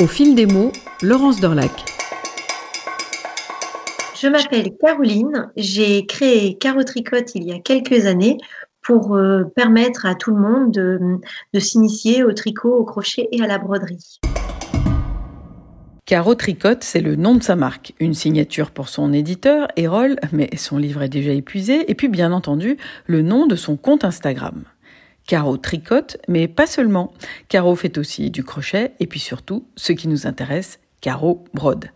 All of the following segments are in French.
Au fil des mots, Laurence Dorlac. Je m'appelle Caroline, j'ai créé Caro Tricote il y a quelques années pour euh, permettre à tout le monde de, de s'initier au tricot, au crochet et à la broderie. Caro Tricote, c'est le nom de sa marque. Une signature pour son éditeur, Erol, mais son livre est déjà épuisé. Et puis, bien entendu, le nom de son compte Instagram. Caro tricote, mais pas seulement. Caro fait aussi du crochet et puis surtout, ce qui nous intéresse, Caro brode.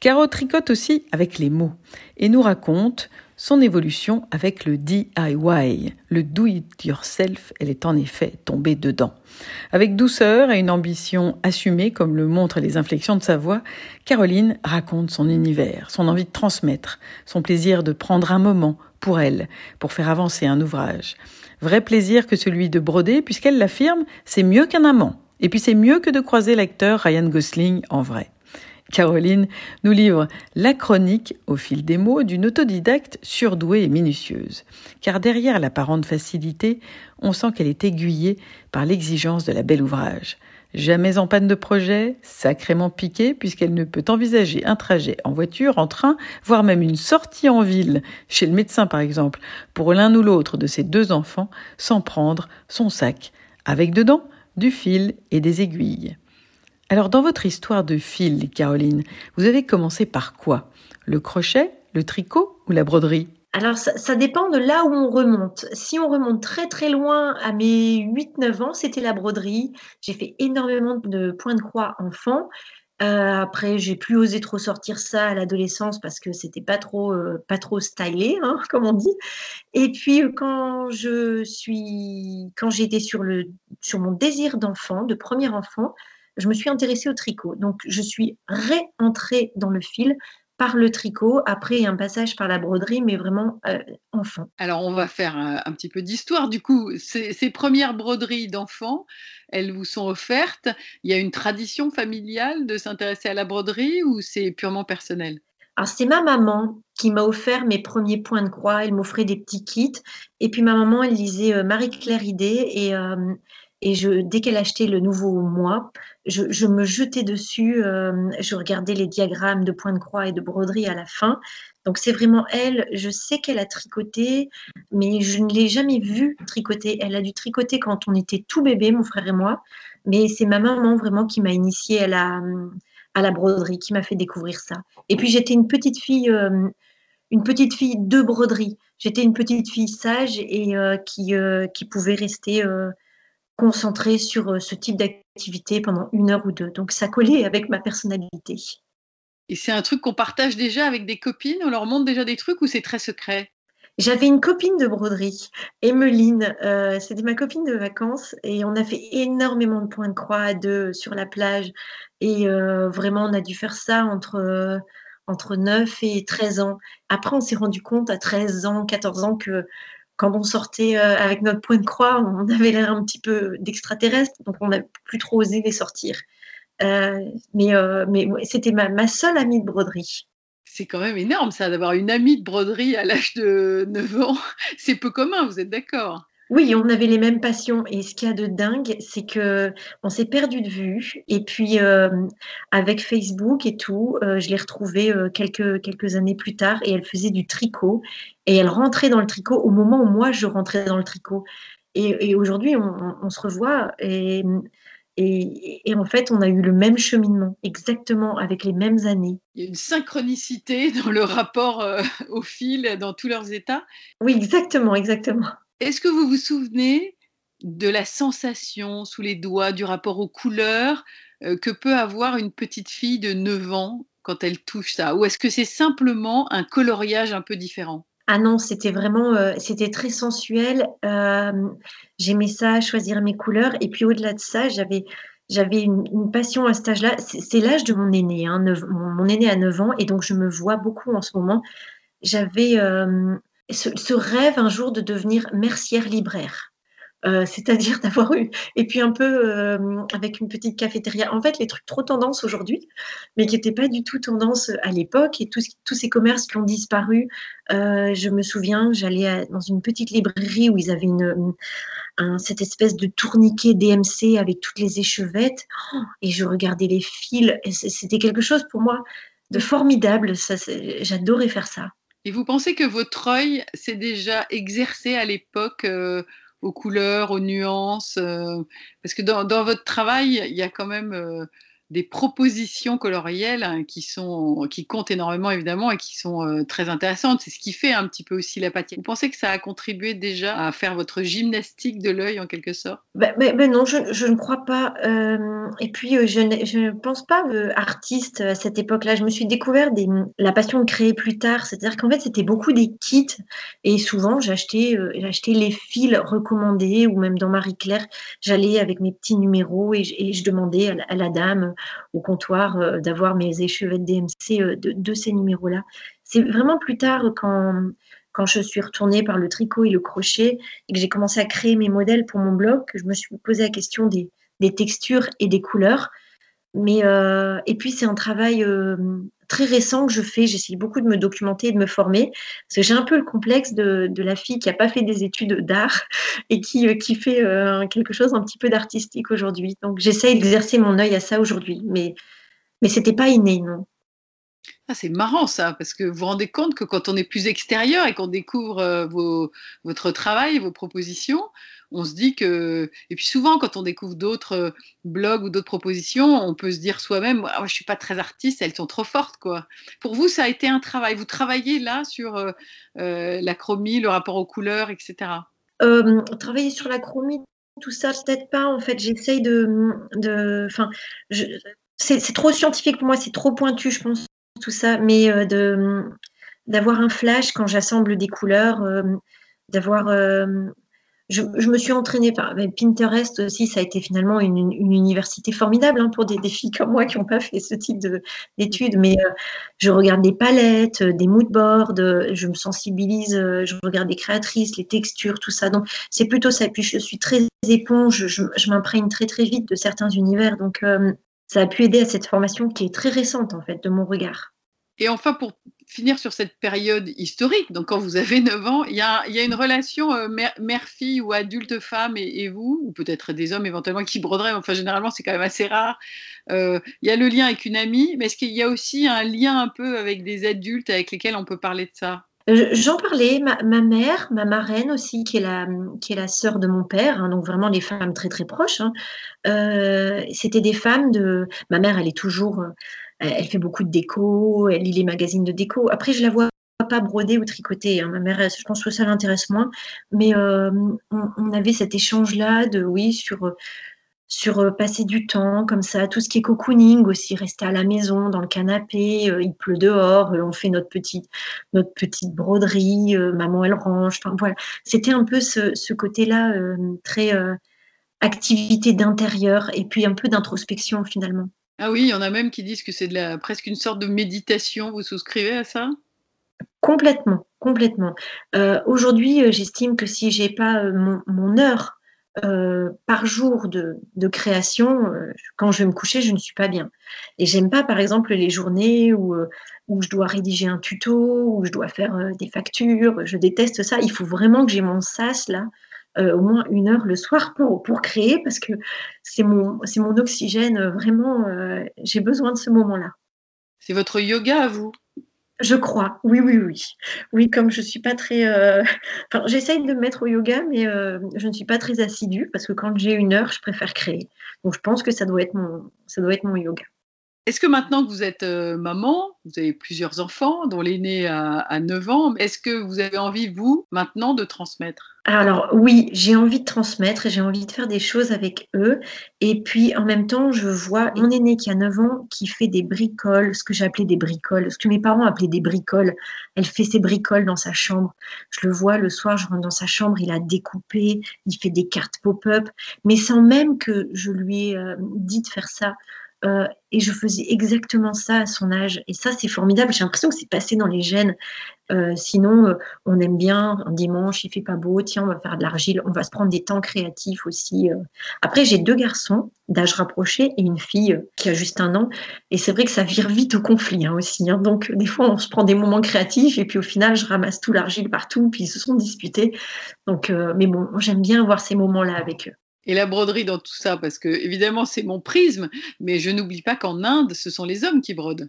Caro tricote aussi avec les mots et nous raconte son évolution avec le DIY, le do it yourself, elle est en effet tombée dedans. Avec douceur et une ambition assumée comme le montrent les inflexions de sa voix, Caroline raconte son univers, son envie de transmettre, son plaisir de prendre un moment pour elle, pour faire avancer un ouvrage. Vrai plaisir que celui de broder, puisqu'elle l'affirme, c'est mieux qu'un amant. Et puis c'est mieux que de croiser l'acteur Ryan Gosling en vrai. Caroline nous livre la chronique, au fil des mots, d'une autodidacte surdouée et minutieuse. Car derrière l'apparente facilité, on sent qu'elle est aiguillée par l'exigence de la belle ouvrage. Jamais en panne de projet, sacrément piquée puisqu'elle ne peut envisager un trajet en voiture, en train, voire même une sortie en ville, chez le médecin par exemple, pour l'un ou l'autre de ses deux enfants, sans prendre son sac, avec dedans du fil et des aiguilles. Alors dans votre histoire de fil, Caroline, vous avez commencé par quoi? Le crochet, le tricot ou la broderie? Alors, ça, dépend de là où on remonte. Si on remonte très très loin à mes 8-9 ans, c'était la broderie. J'ai fait énormément de points de croix enfant. Euh, après, j'ai plus osé trop sortir ça à l'adolescence parce que c'était pas trop, euh, pas trop stylé, hein, comme on dit. Et puis, quand je suis, quand été sur le, sur mon désir d'enfant, de premier enfant, je me suis intéressée au tricot. Donc, je suis réentrée dans le fil par le tricot, après un passage par la broderie, mais vraiment euh, enfant. Alors on va faire un, petit peu d'histoire. Du coup, ces, premières broderies d'enfants, elles vous sont offertes. Il y a une tradition familiale de s'intéresser à la broderie ou c'est purement personnel? Alors, c'est ma maman qui m'a offert mes premiers points de croix. Elle m'offrait des petits kits. Et puis, ma maman, elle lisait euh, Marie-Claire Idée. Et, euh, et dès qu'elle achetait le nouveau moi, je, je me jetais dessus, euh, je regardais les diagrammes de points de croix et de broderie à la fin. Donc c'est vraiment elle, je sais qu'elle a tricoté, mais je ne l'ai jamais vue tricoter. Elle a dû tricoter quand on était tout bébé, mon frère et moi, mais c'est ma maman vraiment qui m'a initiée à la, à la broderie, qui m'a fait découvrir ça. Et puis j'étais une petite fille, euh, une petite fille de broderie. J'étais une petite fille sage et euh, qui, qui pouvait rester concentrée sur euh, ce type d'activité pendant une heure ou deux. Donc ça collait avec ma personnalité. Et c'est un truc qu'on partage déjà avec des copines? On leur montre déjà des trucs ou c'est très secret? J'avais une copine de broderie, Emmeline, euh, c'était ma copine de vacances et on a fait énormément de points de croix à deux sur la plage et euh, vraiment on a dû faire ça entre, entre 9 et 13 ans. Après on s'est rendu compte à 13 ans, 14 ans que quand on sortait euh, avec notre point de croix, on avait l'air un petit peu d'extraterrestre, donc on n'a plus trop osé les sortir. Euh, mais euh, c'était ma, ma, seule amie de broderie. C'est quand même énorme ça, d'avoir une amie de broderie à l'âge de 9 ans. C'est peu commun, vous êtes d'accord? Oui, on avait les mêmes passions et ce qu'il y a de dingue, c'est que on s'est perdu de vue et puis euh, avec Facebook et tout, euh, je l'ai retrouvée euh, quelques quelques années plus tard et elle faisait du tricot et elle rentrait dans le tricot au moment où moi je rentrais dans le tricot et, aujourd'hui on, se revoit et, et, et, en fait on a eu le même cheminement exactement avec les mêmes années. Il y a une synchronicité dans le rapport au fil dans tous leurs états. Oui, exactement, exactement. Est-ce que vous vous souvenez de la sensation sous les doigts, du rapport aux couleurs euh, que peut avoir une petite fille de 9 ans quand elle touche ça? Ou est-ce que c'est simplement un coloriage un peu différent? Ah non, c'était vraiment, euh, c'était très sensuel. Euh, j'aimais ça, choisir mes couleurs. Et puis au-delà de ça, j'avais, j'avais une, passion à cet âge-là. C'est, l'âge de mon aîné, hein, mon, aîné a 9 ans, et donc je me vois beaucoup en ce moment. J'avais, ce, rêve un jour de devenir mercière libraire. Euh, c'est-à-dire d'avoir eu, et puis un peu euh, avec une petite cafétéria. En fait, les trucs trop tendance aujourd'hui, mais qui n'étaient pas du tout tendance à l'époque, et tous, ces commerces qui ont disparu. Euh, je me souviens, j'allais dans une petite librairie où ils avaient cette espèce de tourniquet DMC avec toutes les échevettes. Oh, et je regardais les fils. C'était quelque chose pour moi de formidable. J'adorais faire ça. Et vous pensez que votre œil s'est déjà exercé à l'époque euh, aux couleurs, aux nuances euh, Parce que dans, votre travail, il y a quand même euh, des propositions colorielles hein, qui, sont, qui comptent énormément évidemment et qui sont euh, très intéressantes. C'est ce qui fait un petit peu aussi la pâtière. Vous pensez que ça a contribué déjà à faire votre gymnastique de l'œil en quelque sorte? Ben, Non, je, ne crois pas. Euh, et puis, euh, je, ne, pense pas artiste à cette époque-là. Je me suis découvert des, la passion de créer plus tard. C'est-à-dire qu'en fait, c'était beaucoup des kits. Et souvent, j'achetais j'achetais les fils recommandés ou même dans Marie-Claire, j'allais avec mes petits numéros et je, demandais à la dame au comptoir euh, d'avoir mes échevettes DMC euh, de, ces numéros-là. C'est vraiment plus tard quand, quand je suis retournée par le tricot et le crochet et que j'ai commencé à créer mes modèles pour mon blog, que je me suis posé la question des, des textures et des couleurs. Mais, euh, et puis, c'est un travail très récent que je fais. J'essaye beaucoup de me documenter et de me former. Parce que j'ai un peu le complexe de, de la fille qui n'a pas fait des études d'art et qui, euh, qui fait euh, quelque chose un petit peu d'artistique aujourd'hui. Donc j'essaye d'exercer mon œil à ça aujourd'hui. Mais, mais ce n'était pas inné, non. Ah, c'est marrant ça, parce que vous vous rendez compte que quand on est plus extérieur et qu'on découvre euh, votre travail, vos propositions, on se dit que. Et puis souvent, quand on découvre d'autres euh, blogs ou d'autres propositions, on peut se dire soi-même ah, Je ne suis pas très artiste, elles sont trop fortes. quoi. Pour vous, ça a été un travail. Vous travaillez là sur euh, euh, la chromie, le rapport aux couleurs, etc. travailler sur la chromie, tout ça, peut-être pas. En fait, j'essaye de. de c'est trop scientifique pour moi, c'est trop pointu, je pense, tout ça. Mais de d'avoir un flash quand j'assemble des couleurs, d'avoir je, me suis entraînée par Pinterest aussi, ça a été finalement une, université formidable hein, pour des, filles comme moi qui n'ont pas fait ce type d'études. Mais euh, je regarde des palettes, euh, des moodboards, euh, je me sensibilise, je regarde des créatrices, les textures, tout ça. Donc c'est plutôt ça. Puis je suis très éponge, je, je m'imprègne très très vite de certains univers. Donc ça a pu aider à cette formation qui est très récente en fait de mon regard. Et enfin, pour finir sur cette période historique, donc quand vous avez 9 ans, il y a, une relation euh, mère-fille ou adulte-femme et, vous, ou peut-être des hommes éventuellement qui broderaient, enfin généralement c'est quand même assez rare. Euh, il y a le lien avec une amie, mais est-ce qu'il y a aussi un lien un peu avec des adultes avec lesquels on peut parler de ça? J'en parlais, ma, mère, ma marraine aussi, qui est la, sœur de mon père, hein, donc vraiment des femmes très très proches. Hein. Euh, c'était des femmes de. Ma mère, elle est toujours elle fait beaucoup de déco, elle lit les magazines de déco. Après, je la vois pas broder ou tricoter. Hein. Ma mère, je pense que ça l'intéresse moins. Mais euh, on, avait cet échange-là de, oui, sur, sur euh, passer du temps comme ça, tout ce qui est cocooning aussi, rester à la maison, dans le canapé, euh, il pleut dehors, on fait notre petite, notre petite broderie, maman elle range. Enfin, voilà. C'était un peu ce, ce côté-là très activité d'intérieur et puis un peu d'introspection finalement. Ah oui, il y en a même qui disent que c'est presque une sorte de méditation. Vous souscrivez à ça? Complètement, complètement. Euh, aujourd'hui, euh, j'estime que si j'ai pas euh, mon, heure par jour de, création, quand je vais me coucher, je ne suis pas bien. Et j'aime pas, par exemple, les journées où, où je dois rédiger un tuto, où je dois faire des factures. Je déteste ça. Il faut vraiment que j'ai mon sas là euh, au moins une heure le soir pour, pour créer parce que c'est mon, c'est mon oxygène. Euh, vraiment, euh, j'ai besoin de ce moment-là. C'est votre yoga à vous? Je crois, oui, oui, oui. Oui, comme je suis pas très. Enfin, j'essaye de me mettre au yoga, mais je ne suis pas très assidue parce que quand j'ai une heure, je préfère créer. Donc, je pense que ça doit être mon, ça doit être mon yoga. Est-ce que maintenant que vous êtes euh, maman, vous avez plusieurs enfants, dont l'aîné a, a 9 ans, est-ce que vous avez envie, vous, maintenant, de transmettre? Alors oui, j'ai envie de transmettre et j'ai envie de faire des choses avec eux. Et puis en même temps, je vois mon aîné qui a 9 ans qui fait des bricoles, ce que j'appelais des bricoles, ce que mes parents appelaient des bricoles. Elle fait ses bricoles dans sa chambre. Je le vois le soir, je rentre dans sa chambre, il a découpé, il fait des cartes pop-up, mais sans même que je lui ai euh, dit de faire ça. Et je faisais exactement ça à son âge. Et ça, c'est formidable. J'ai l'impression que c'est passé dans les gènes. Euh, sinon, euh, on aime bien un dimanche, il fait pas beau, tiens, on va faire de l'argile, on va se prendre des temps créatifs aussi. Euh. Après, j'ai deux garçons d'âge rapproché et une fille qui a juste un an. Et c'est vrai que ça vire vite au conflit hein, aussi. Hein. Donc, des fois, on se prend des moments créatifs et puis au final, je ramasse tout l'argile partout, puis ils se sont disputés. Donc, mais bon, j'aime bien avoir ces moments-là avec eux. Et la broderie dans tout ça, parce que évidemment, c'est mon prisme, mais je n'oublie pas qu'en Inde, ce sont les hommes qui brodent.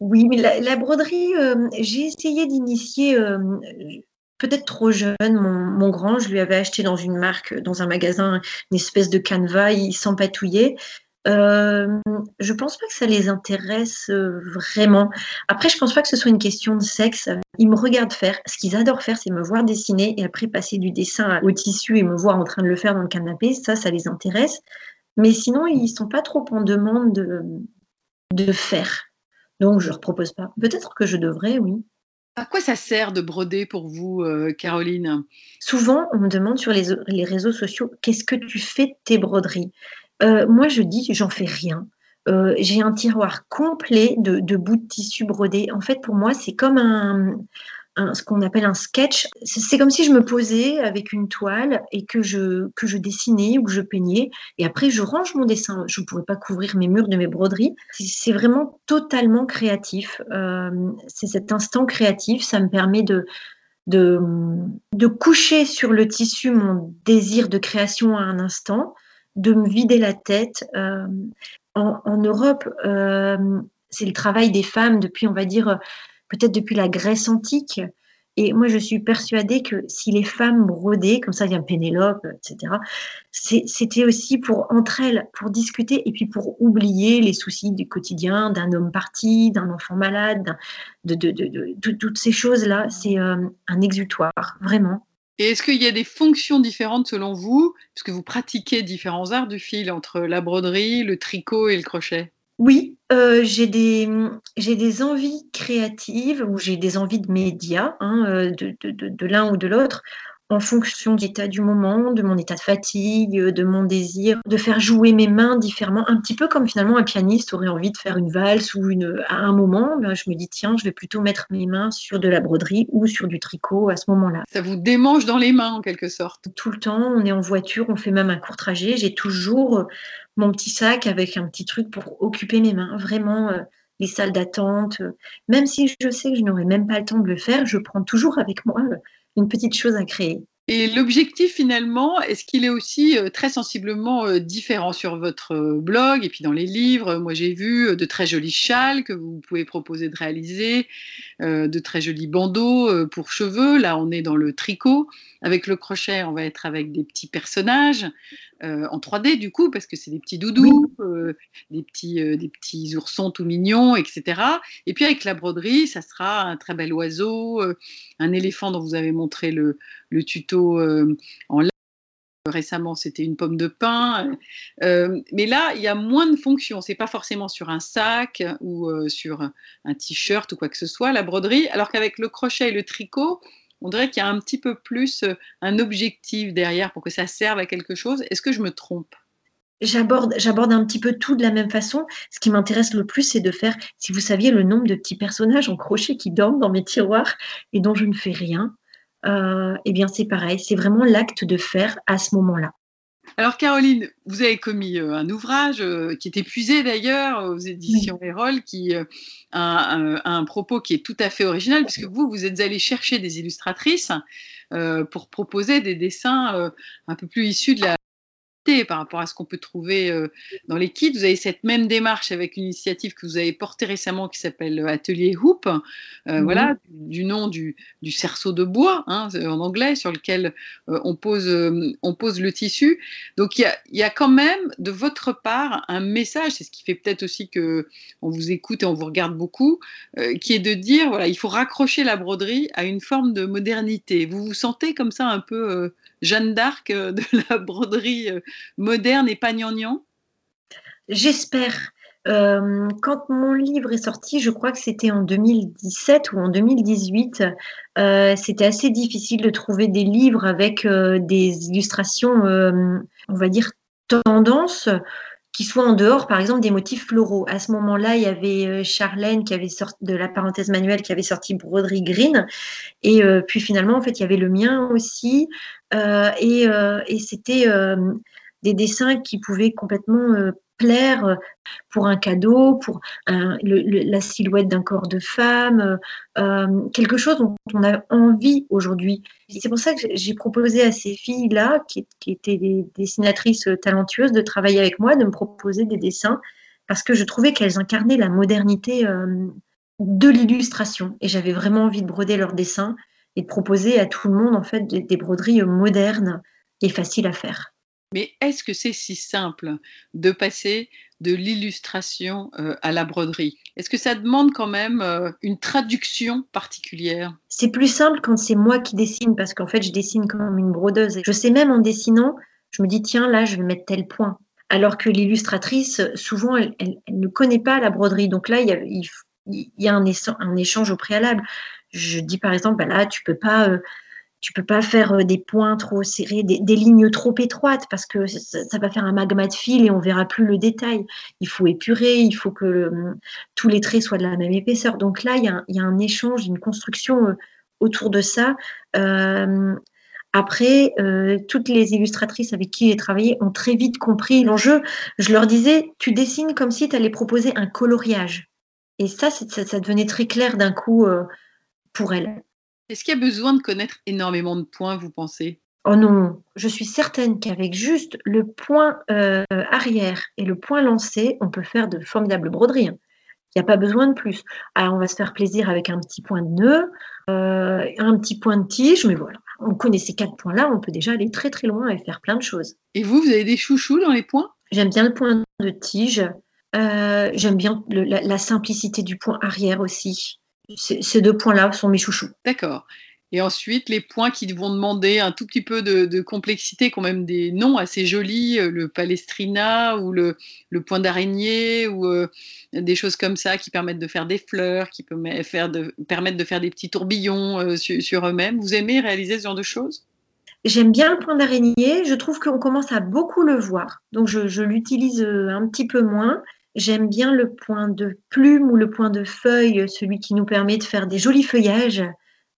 Oui, mais la, broderie, euh, j'ai essayé d'initier, euh, peut-être trop jeune, mon, grand, je lui avais acheté dans une marque, dans un magasin, une espèce de canevas, il s'empatouillait. Euh, je pense pas que ça les intéresse euh, vraiment. Après, je pense pas que ce soit une question de sexe. Ils me regardent faire. Ce qu'ils adorent faire, c'est me voir dessiner et après passer du dessin au tissu et me voir en train de le faire dans le canapé. Ça, ça les intéresse. Mais sinon, ils sont pas trop en demande de, de faire. Donc, je leur propose pas. Peut-être que je devrais, oui. À quoi ça sert de broder pour vous, euh, Caroline? Souvent, on me demande sur les, les réseaux sociaux qu'est-ce que tu fais de tes broderies? Euh, Moi, je dis j'en fais rien. Euh, j'ai un tiroir complet de, bouts de tissu brodés. En fait, pour moi, c'est comme un, ce qu'on appelle un sketch. C'est comme si je me posais avec une toile et que je, que je dessinais ou que je peignais. Et après, je range mon dessin. Je ne pourrais pas couvrir mes murs de mes broderies. C'est vraiment totalement créatif. Euh, c'est cet instant créatif. Ça me permet de, de, de coucher sur le tissu mon désir de création à un instant, de me vider la tête. Euh, en, Europe, euh, c'est le travail des femmes depuis, on va dire, peut-être depuis la Grèce antique. Et moi, je suis persuadée que si les femmes brodaient, comme ça vient Pénélope, etc., c'était aussi pour entre elles, pour discuter et puis pour oublier les soucis du quotidien, d'un homme parti, d'un enfant malade, de, de, de, toutes ces choses-là. C'est euh, un exutoire, vraiment. Et est-ce qu'il y a des fonctions différentes selon vous, puisque vous pratiquez différents arts du fil entre la broderie, le tricot et le crochet. Oui, euh, j'ai des, des envies créatives ou j'ai des envies de médias, hein, euh, de, l'un ou de l'autre, en fonction de l'état du moment, de mon état de fatigue, de mon désir, de faire jouer mes mains différemment, un petit peu comme finalement un pianiste aurait envie de faire une valse ou une, à un moment, ben, je me dis tiens, je vais plutôt mettre mes mains sur de la broderie ou sur du tricot à ce moment-là. Ça vous démange dans les mains en quelque sorte Tout le temps, on est en voiture, on fait même un court trajet, j'ai toujours mon petit sac avec un petit truc pour occuper mes mains. Vraiment, euh, les salles d'attente. Euh, même si je sais que je n'aurai même pas le temps de le faire, je prends toujours avec moi euh, une petite chose à créer. Et l'objectif finalement, est-ce qu'il est aussi très sensiblement différent sur votre blog et puis dans les livres? Moi j'ai vu de très jolis châles que vous pouvez proposer de réaliser, de très jolis bandeaux pour cheveux. Là on est dans le tricot. Avec le crochet, on va être avec des petits personnages. Euh, en 3D du coup, parce que c'est des petits doudous, euh, des, petits, euh, des petits oursons tout mignons, etc. Et puis avec la broderie, ça sera un très bel oiseau, un éléphant dont vous avez montré le, le tuto en live. Récemment, c'était une pomme de pin. mais là, il y a moins de fonctions. C'est pas forcément sur un sac ou sur un t-shirt ou quoi que ce soit, la broderie. Alors qu'avec le crochet et le tricot, on dirait qu'il y a un petit peu plus euh, un objectif derrière pour que ça serve à quelque chose. Est-ce que je me trompe? J'aborde, j'aborde un petit peu tout de la même façon. Ce qui m'intéresse le plus, c'est de faire, si vous saviez le nombre de petits personnages en crochet qui dorment dans mes tiroirs et dont je ne fais rien, euh, eh bien c'est pareil, c'est vraiment l'acte de faire à ce moment-là. Alors Caroline, vous avez commis euh, un ouvrage euh, qui est épuisé d'ailleurs aux éditions Erol, qui euh, a un, propos qui est tout à fait original, puisque vous, vous êtes allé chercher des illustratrices pour proposer des dessins un peu plus issus de la, par rapport à ce qu'on peut trouver euh, dans les kits. Vous avez cette même démarche avec une initiative que vous avez portée récemment qui s'appelle Atelier Hoop, euh, mhm. voilà, du nom du, cerceau de bois hein, en anglais sur lequel euh, on, pose, on pose le tissu. Donc il y a, quand même de votre part un message, c'est ce qui fait peut-être aussi que on vous écoute et on vous regarde beaucoup, qui est de dire voilà, il faut raccrocher la broderie à une forme de modernité. Vous vous sentez comme ça un peu Jeanne d'Arc euh, de la broderie euh, moderne et pas gnangnan? J'espère. Euh, quand mon livre est sorti, je crois que c'était en 2017 ou en 2018, c'était assez difficile de trouver des livres avec des illustrations, on va dire, tendance. qui soient en dehors, par exemple, des motifs floraux. À ce moment-là, il y avait Charlène qui avait sorti de la parenthèse manuelle qui avait sorti broderie green, et puis finalement, en fait, il y avait le mien aussi, et, et c'était des dessins qui pouvaient complètement plaire euh, pour un cadeau, pour la silhouette d'un corps de femme, euh, quelque chose dont on a envie aujourd'hui. C'est pour ça que j'ai proposé à ces filles-là, qui, étaient des dessinatrices talentueuses, de travailler avec moi, de me proposer des dessins, parce que je trouvais qu'elles incarnaient la modernité euh, de l'illustration. Et j'avais vraiment envie de broder leurs dessins et de proposer à tout le monde en fait des broderies modernes et faciles à faire. Mais est-ce que c'est si simple de passer de l'illustration euh, à la broderie? Est-ce que ça demande quand même euh, une traduction particulière? C'est plus simple quand c'est moi qui dessine, parce qu'en fait, je dessine comme une brodeuse. Je sais même en dessinant, je me dis, tiens, là, je vais mettre tel point. Alors que l'illustratrice, souvent, elle, ne connaît pas la broderie. Donc là, il y a, un, échange au préalable. Je dis par exemple, bah là, tu peux pas... Euh, tu peux pas faire euh, des points trop serrés, des, lignes trop étroites parce que ça, va faire un magma de fil et on verra plus le détail. Il faut épurer, il faut que tous les traits soient de la même épaisseur. Donc là, il y a, un échange, une construction euh, autour de ça. Euh, après, toutes les illustratrices avec qui j'ai travaillé ont très vite compris l'enjeu. Je leur disais, tu dessines comme si tu allais proposer un coloriage. Et ça, ça devenait très clair d'un coup pour elles. Est-ce qu'il y a besoin de connaître énormément de points, vous pensez? Oh non, je suis certaine qu'avec juste le point euh, arrière et le point lancé, on peut faire de formidables broderies. Hein. Il n'y a pas besoin de plus. Alors, on va se faire plaisir avec un petit point de nœud, euh, un petit point de tige, mais voilà. On connaît ces quatre points-là, on peut déjà aller très très loin et faire plein de choses. Et vous, vous avez des chouchous dans les points? J'aime bien le point de tige. Euh, j'aime bien la, simplicité du point arrière aussi ces deux points-là sont mes chouchous. D'accord. Et ensuite, les points qui vont demander un tout petit peu de, complexité, quand même des noms assez jolis, euh, le palestrina ou le, point d'araignée ou euh, des choses comme ça qui permettent de faire des fleurs, qui permettent de, permettent de faire des petits tourbillons euh, sur, eux-mêmes. Vous aimez réaliser ce genre de choses? J'aime bien le point d'araignée. Je trouve qu'on commence à beaucoup le voir. Donc, je l'utilise un petit peu moins. J'aime bien le point de plume ou le point de feuille, celui qui nous permet de faire des jolis feuillages.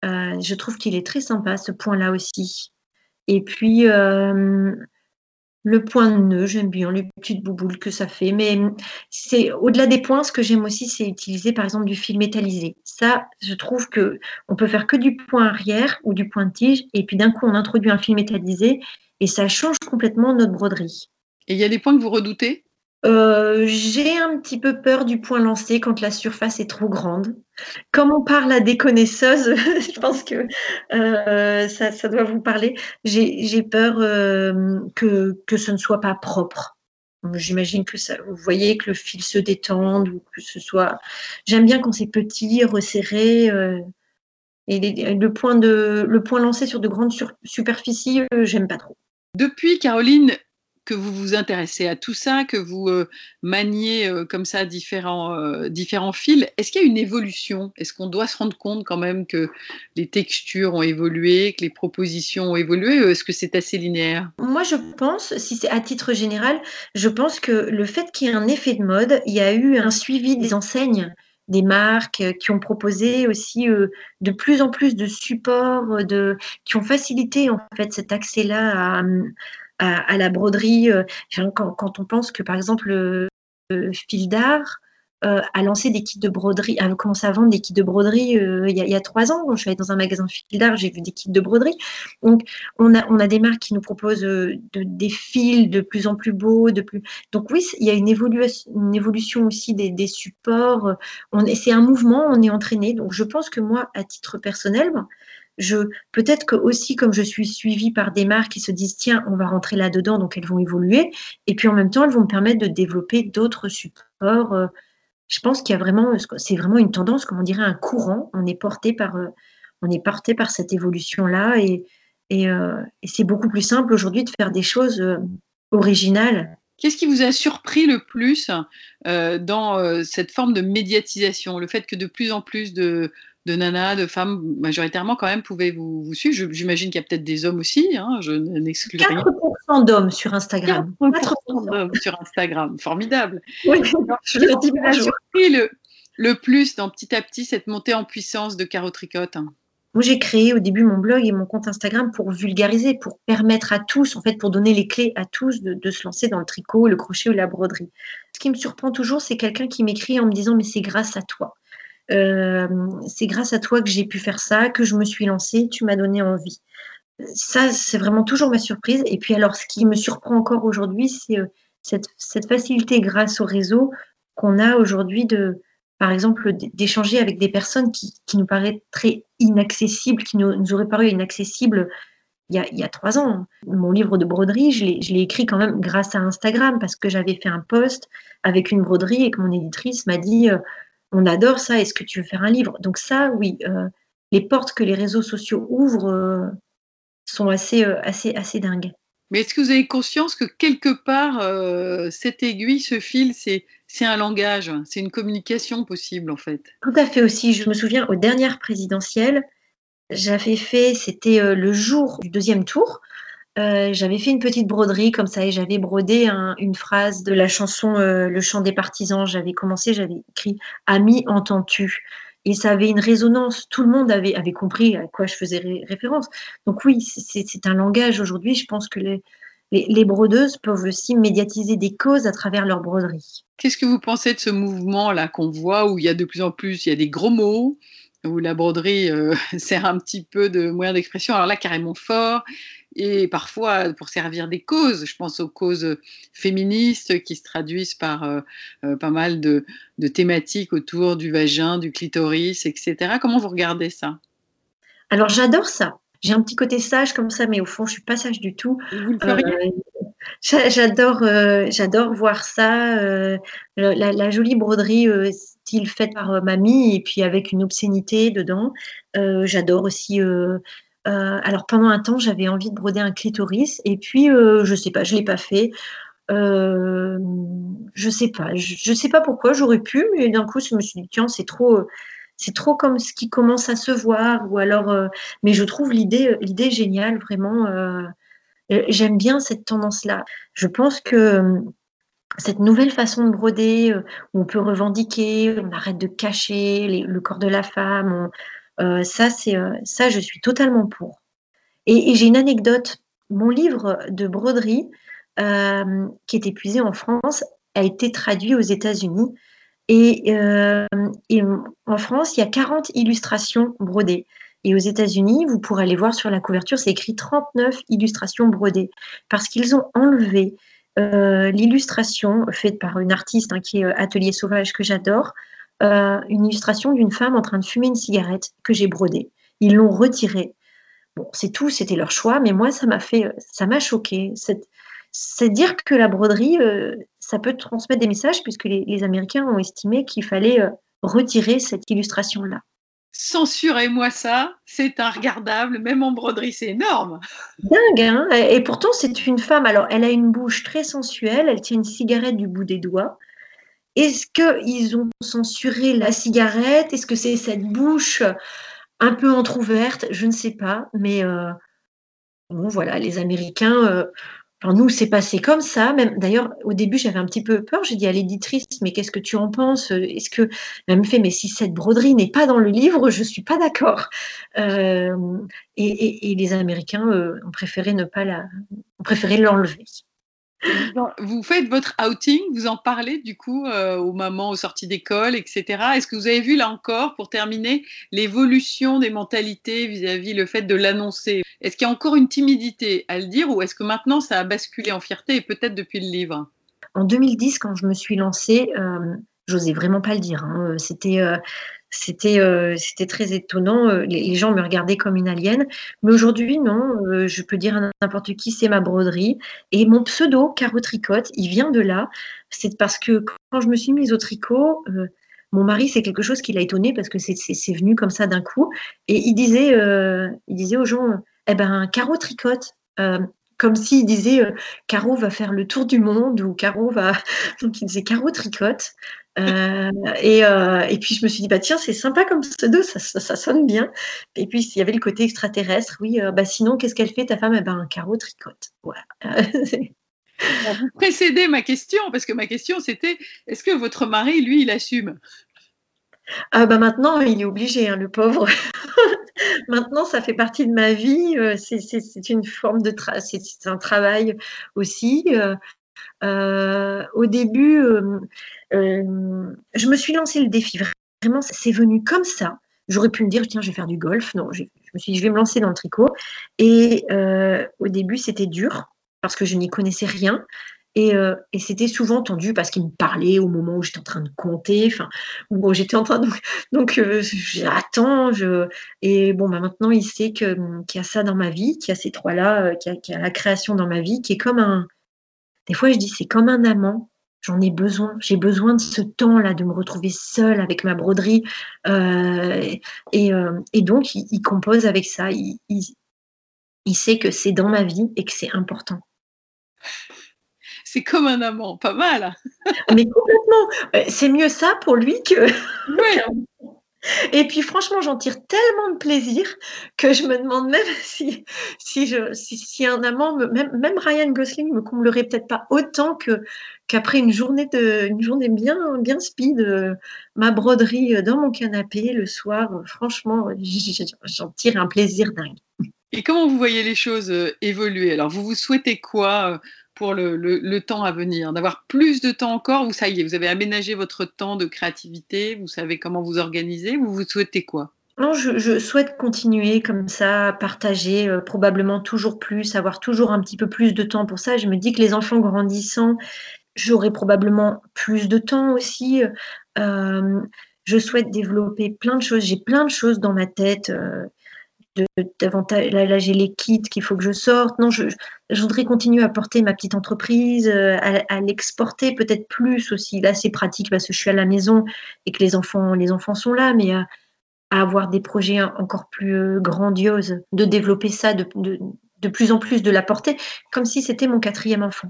Euh, je trouve qu'il est très sympa, ce point-là aussi. Et puis, euh, le point de nœud, j'aime bien les petites bouboules que ça fait. Mais c'est au-delà des points, ce que j'aime aussi, c'est utiliser par exemple du fil métallisé. Ça, je trouve que on peut faire que du point arrière ou du point de tige, et puis d'un coup, on introduit un fil métallisé et ça change complètement notre broderie. Et il y a des points que vous redoutez? Euh, j'ai un petit peu peur du point lancé quand la surface est trop grande. Comme on parle à des connaisseuses, je pense que euh, ça, doit vous parler. J'ai peur euh, que, que ce ne soit pas propre. J'imagine que vous voyez que le fil se détende ou que ce soit. J'aime bien quand c'est petit, resserré. et le, point de, le point lancé sur de grandes superficies, j'aime pas trop. Depuis, Caroline, que vous vous intéressez à tout ça, que vous euh, maniez euh, comme ça différents, euh, différents fils, est-ce qu'il y a une évolution? Est-ce qu'on doit se rendre compte quand même que les textures ont évolué, que les propositions ont évolué Est-ce que c'est assez linéaire? Moi, je pense, si c'est à titre général, je pense que le fait qu'il y ait un effet de mode, il y a eu un suivi des enseignes des marques qui ont proposé aussi de plus en plus de supports, de, qui ont facilité en fait cet accès-là à, à, la broderie. Euh, quand, on pense que, par exemple, le, fil d'art euh, a lancé des kits de broderie, a commencé à vendre des kits de broderie euh, il, y a, trois ans. Quand je suis allée dans un magasin fil d'art, j'ai vu des kits de broderie. Donc, on a, on a des marques qui nous proposent des fils de plus en plus beaux. De plus... Donc, oui, il y a une évolution, une évolution aussi des, supports. C'est un mouvement, on est entraîné. Donc, je pense que moi, à titre personnel, je peut-être que aussi comme je suis suivie par des marques qui se disent tiens on va rentrer là dedans donc elles vont évoluer. Et puis en même temps elles vont me permettre de développer d'autres supports euh, je pense qu'il y a vraiment c'est vraiment une tendance comme on dirait un courant. On est porté par euh, on est porté par cette évolution là euh, et, c'est beaucoup plus simple aujourd'hui de faire des choses originales. Qu'est-ce qui vous a surpris le plus dans cette forme de médiatisation? Le fait que de plus en plus de, de nanas, de femmes, majoritairement quand même, pouvaient vous, vous suivre J'imagine qu'il y a peut-être des hommes aussi, hein, je n'exclus rien. 4% d'hommes sur Instagram. 4% d'hommes sur Instagram, formidable. Oui, je le dis le, le plus dans petit à petit cette montée en puissance de Caro Tricotte moi, j'ai créé au début mon blog et mon compte Instagram pour vulgariser, pour permettre à tous, en fait, pour donner les clés à tous de, se lancer dans le tricot, le crochet ou la broderie. Ce qui me surprend toujours, c'est quelqu'un qui m'écrit en me disant mais c'est grâce à toi. Euh, c'est grâce à toi que j'ai pu faire ça, que je me suis lancée, tu m'as donné envie. Ça, c'est vraiment toujours ma surprise. Et puis alors, ce qui me surprend encore aujourd'hui, c'est euh, cette, facilité grâce au réseau qu'on a aujourd'hui de, par exemple, d'échanger avec des personnes qui, nous paraissent très inaccessibles, qui nous, auraient paru inaccessibles il y, a, trois ans. Mon livre de broderie, je l'ai écrit quand même grâce à Instagram parce que j'avais fait un post avec une broderie et que mon éditrice m'a dit euh, On adore ça, est-ce que tu veux faire un livre? Donc, ça, oui, euh, les portes que les réseaux sociaux ouvrent euh, sont assez, assez, assez dingues. Mais est-ce que vous avez conscience que quelque part, euh, cette aiguille, ce fil, c'est, c'est un langage, c'est une communication possible en fait? Tout à fait aussi. Je me souviens aux dernières présidentielles, j'avais fait, c'était euh, le jour du deuxième tour, euh, j'avais fait une petite broderie comme ça et j'avais brodé une phrase de la chanson Le chant des partisans. J'avais commencé, j'avais écrit Ami, entends-tu? Et ça avait une résonance. Tout le monde avait, compris à quoi je faisais référence. Donc oui, c'est un langage aujourd'hui. Je pense que les, les, brodeuses peuvent aussi médiatiser des causes à travers leur broderie. Qu'est-ce que vous pensez de ce mouvement-là qu'on voit où il y a de plus en plus, il y a des gros mots, où la broderie euh, sert un petit peu de moyen d'expression, alors là carrément fort, et parfois pour servir des causes. Je pense aux causes féministes qui se traduisent par euh, euh, pas mal de, thématiques autour du vagin, du clitoris, etc. Comment vous regardez ça? Alors j'adore ça. J'ai un petit côté sage comme ça, mais au fond, je suis pas sage du tout. J'adore, j'adore voir ça. La, la, jolie broderie style faite par mamie et puis avec une obscénité dedans. j'adore aussi euh, alors pendant un temps, j'avais envie de broder un clitoris et puis euh, je sais pas, je l'ai pas fait. Euh, je sais pas, je, sais pas pourquoi j'aurais pu, mais d'un coup, je me suis dit tiens, c'est trop, c'est trop comme ce qui commence à se voir ou alors. mais je trouve l'idée, l'idée géniale vraiment. J'aime bien cette tendance-là. Je pense que cette nouvelle façon de broder, où on peut revendiquer, on arrête de cacher le corps de la femme, euh, ça, c'est euh, ça, je suis totalement pour. Et, j'ai une anecdote. Mon livre de broderie, euh, qui est épuisé en France, a été traduit aux États-Unis. Et, en France, il y a 40 illustrations brodées. Et aux États-Unis, vous pourrez aller voir sur la couverture, c'est écrit 39 illustrations brodées. Parce qu'ils ont enlevé l'illustration faite par une artiste hein, qui est Atelier Sauvage, que j'adore, euh, une illustration d'une femme en train de fumer une cigarette que j'ai brodée. Ils l'ont retirée. Bon, c'est tout, c'était leur choix, mais moi, ça m'a fait, ça m'a choqué. C'est dire que la broderie, euh, ça peut transmettre des messages, puisque les, Américains ont estimé qu'il fallait euh, retirer cette illustration-là. Censurez-moi ça, c'est un regardable, même en broderie, c'est énorme. Dingue, hein Et pourtant, c'est une femme. Alors, elle a une bouche très sensuelle, elle tient une cigarette du bout des doigts. Est-ce qu'ils ont censuré la cigarette? Est-ce que c'est cette bouche un peu entr'ouverte? Je ne sais pas. Mais euh, bon, voilà, les Américains. Euh, nous, c'est passé comme ça. Même d'ailleurs, au début, j'avais un petit peu peur. J'ai dit à l'éditrice, mais qu'est-ce que tu en penses? Est-ce que elle me fait, mais si cette broderie n'est pas dans le livre, je suis pas d'accord. Euh, et, les Américains ont préféré ne pas la, ont préféré l'enlever. Vous faites votre outing, vous en parlez du coup euh, aux mamans aux sorties d'école, etc. Est-ce que vous avez vu là encore, pour terminer, l'évolution des mentalités vis-à-vis le fait de l'annoncer? Est-ce qu'il y a encore une timidité à le dire ou est-ce que maintenant ça a basculé en fierté et peut-être depuis le livre? En 2010, quand je me suis lancée, euh, j'osais vraiment pas le dire. Hein. C'était euh, c'était euh, c'était très étonnant. Euh, les, gens me regardaient comme une alien. Mais aujourd'hui, non. Euh, je peux dire à n'importe qui, c'est ma broderie. Et mon pseudo, Caro Tricotte, il vient de là. C'est parce que quand je me suis mise au tricot, mon mari, c'est quelque chose qui l'a étonné parce que c'est venu comme ça d'un coup. Et il disait, il disait aux gens, eh ben, Caro Tricotte. Comme s'il disait Caro va faire le tour du monde ou Caro va. Donc il disait Caro tricote. et, et, puis je me suis dit, bah tiens, c'est sympa comme pseudo, ça, ça, sonne bien. Et puis il y avait le côté extraterrestre, oui, bah sinon, qu'est-ce qu'elle fait ta femme? Eh ben, Caro tricote. Voilà. vous précédez ma question, parce que ma question c'était, est-ce que votre mari, lui, il assume? Ah bah maintenant, il est obligé, hein, le pauvre. Maintenant, ça fait partie de ma vie. Euh, c'est une forme de c'est un travail aussi. Euh, euh, au début, je me suis lancé le défi. Vraiment, c'est venu comme ça. J'aurais pu me dire, tiens, je vais faire du golf. Non, je me suis je vais me lancer dans le tricot. Et au début, c'était dur parce que je n'y connaissais rien. Euh, et, c'était souvent tendu parce qu'il me parlait au moment où j'étais en train de compter, enfin, où j'étais en train de. Donc, euh, j'attends. Et bon, bah, maintenant, il sait qu'il y a ça dans ma vie, qu'il y a ces trois-là, euh, qu'il y, a la création dans ma vie, qui est comme un. Des fois, je dis, c'est comme un amant. J'en ai besoin. J'ai besoin de ce temps-là, de me retrouver seule avec ma broderie. et, donc, il, compose avec ça. il sait que c'est dans ma vie et que c'est important c'est comme un amant, pas mal. Mais complètement. Euh, c'est mieux ça pour lui que. Et puis franchement, j'en tire tellement de plaisir que je me demande même si, si, je, si, un amant, même, même Ryan Gosling me comblerait peut-être pas autant que qu'après une journée de, une journée bien, bien speed, euh, ma broderie euh, dans mon canapé le soir. franchement, j'en tire un plaisir dingue. Et comment vous voyez les choses évoluer? Alors, vous vous souhaitez quoi pour le, temps à venir D'avoir plus de temps encore Vous, est, vous avez aménagé votre temps de créativité, vous savez comment vous organiser, vous vous souhaitez quoi? Non, je, souhaite continuer comme ça, partager euh, probablement toujours plus, avoir toujours un petit peu plus de temps pour ça. Je me dis que les enfants grandissant, j'aurai probablement plus de temps aussi. Euh, je souhaite développer plein de choses. J'ai plein de choses dans ma tête. Euh, davantage. Là, j'ai les kits qu'il faut que je sorte. Non, je, voudrais continuer à porter ma petite entreprise, euh, à, l'exporter peut-être plus aussi. Là, c'est pratique parce que je suis à la maison et que les enfants, les enfants sont là, mais à, avoir des projets encore plus euh, grandioses, de développer ça de, de, plus en plus, de la porter, comme si c'était mon quatrième enfant.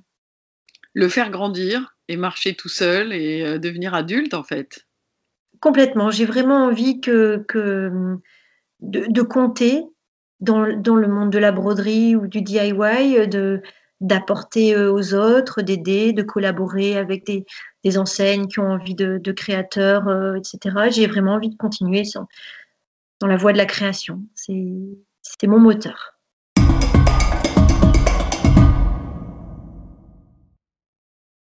Le faire grandir et marcher tout seul et euh, devenir adulte, en fait. Complètement. J'ai vraiment envie que, que de, compter dans, le monde de la broderie ou du DIY, de, d'apporter euh, aux autres, d'aider, de collaborer avec des, enseignes qui ont envie de, créateurs, euh, etc. J'ai vraiment envie de continuer dans la voie de la création. C'est mon moteur.